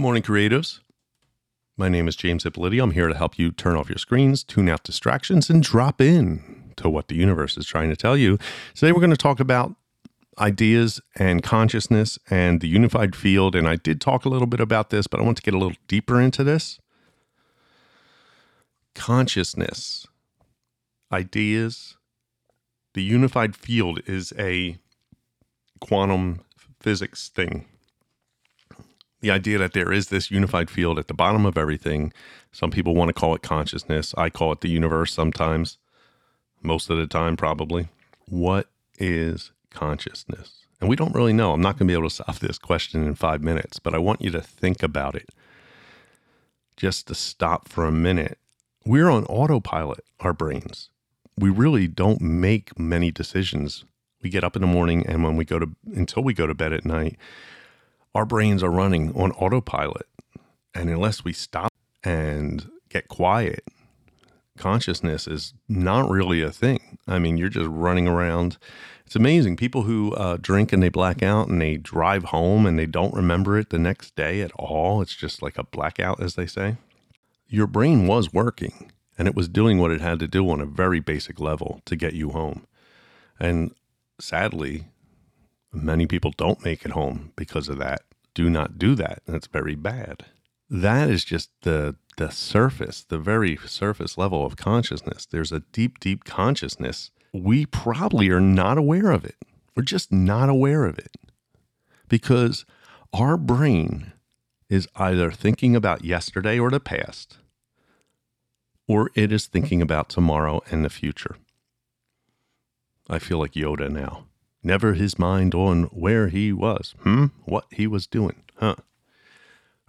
Good morning, creatives. My name is James Ippoliti. I'm here to help you turn off your screens, tune out distractions, and drop in to what the universe is trying to tell you. Today, we're going to talk about ideas and consciousness and the unified field. And I did talk a little bit about this, but I want to get a little deeper into this. Consciousness, ideas, the unified field is a quantum physics thing. The idea that there is this unified field at the bottom of everything. Some people want to call it consciousness. I call it the universe sometimes, most of the time, probably. What is consciousness? And we don't really know. I'm not going to be able to solve this question in five minutes, but I want you to think about it. Just to stop for a minute. We're on autopilot, our brains. We really don't make many decisions we get up in the morning and when we go to until we go to bed at night our brains are running on autopilot. And unless we stop and get quiet consciousness is not really a thing. I mean you're just running around. It's amazing. People who uh, drink and they black out and they drive home and they don't remember it the next day at all. It's just like a blackout as they say. Your brain was working and it was doing what it had to do on a very basic level to get you home. And sadly, many people don't make it home because of that. Do not do that. That's very bad. That is just the the surface, the very surface level of consciousness. There's a deep, deep consciousness. We probably are not aware of it. We're just not aware of it. Because our brain is either thinking about yesterday or the past, or it is thinking about tomorrow and the future. I feel like Yoda now. Never his mind on where he was. Hmm? What he was doing. Huh?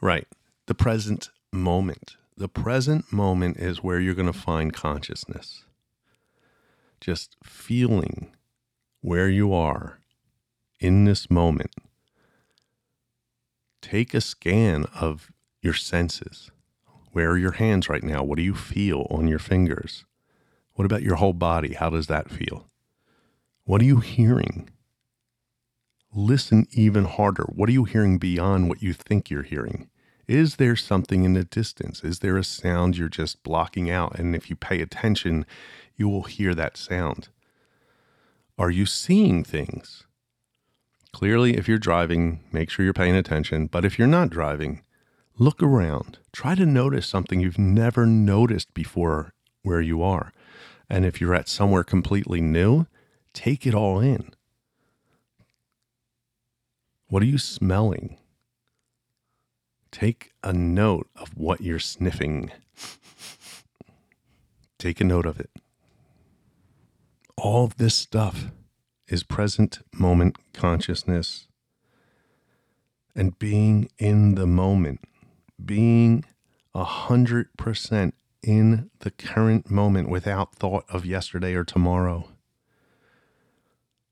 Right. The present moment. The present moment is where you're going to find consciousness. Just feeling where you are in this moment. Take a scan of your senses. Where are your hands right now? What do you feel on your fingers? What about your whole body? How does that feel? What are you hearing? Listen even harder. What are you hearing beyond what you think you're hearing? Is there something in the distance? Is there a sound you're just blocking out? And if you pay attention, you will hear that sound. Are you seeing things? Clearly, if you're driving, make sure you're paying attention. But if you're not driving, look around. Try to notice something you've never noticed before where you are. And if you're at somewhere completely new, Take it all in. What are you smelling? Take a note of what you're sniffing. Take a note of it. All of this stuff is present moment consciousness and being in the moment, being a hundred percent in the current moment without thought of yesterday or tomorrow.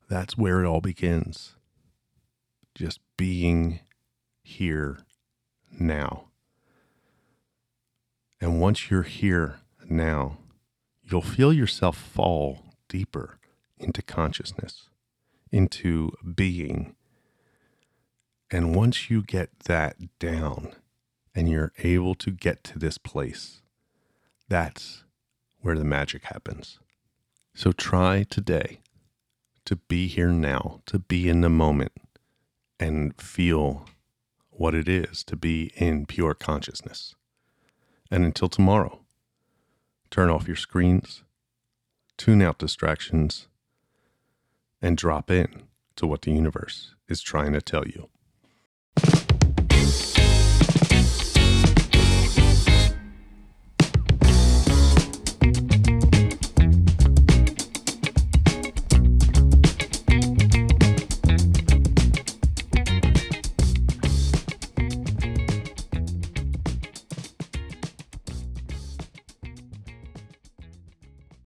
That's where it all begins. Just being here now. And once you're here now, you'll feel yourself fall deeper into consciousness, into being. And once you get that down and you're able to get to this place, that's where the magic happens. So try today to be here now, to be in the moment and feel what it is to be in pure consciousness. And until tomorrow, turn off your screens, tune out distractions, and drop in to what the universe is trying to tell you.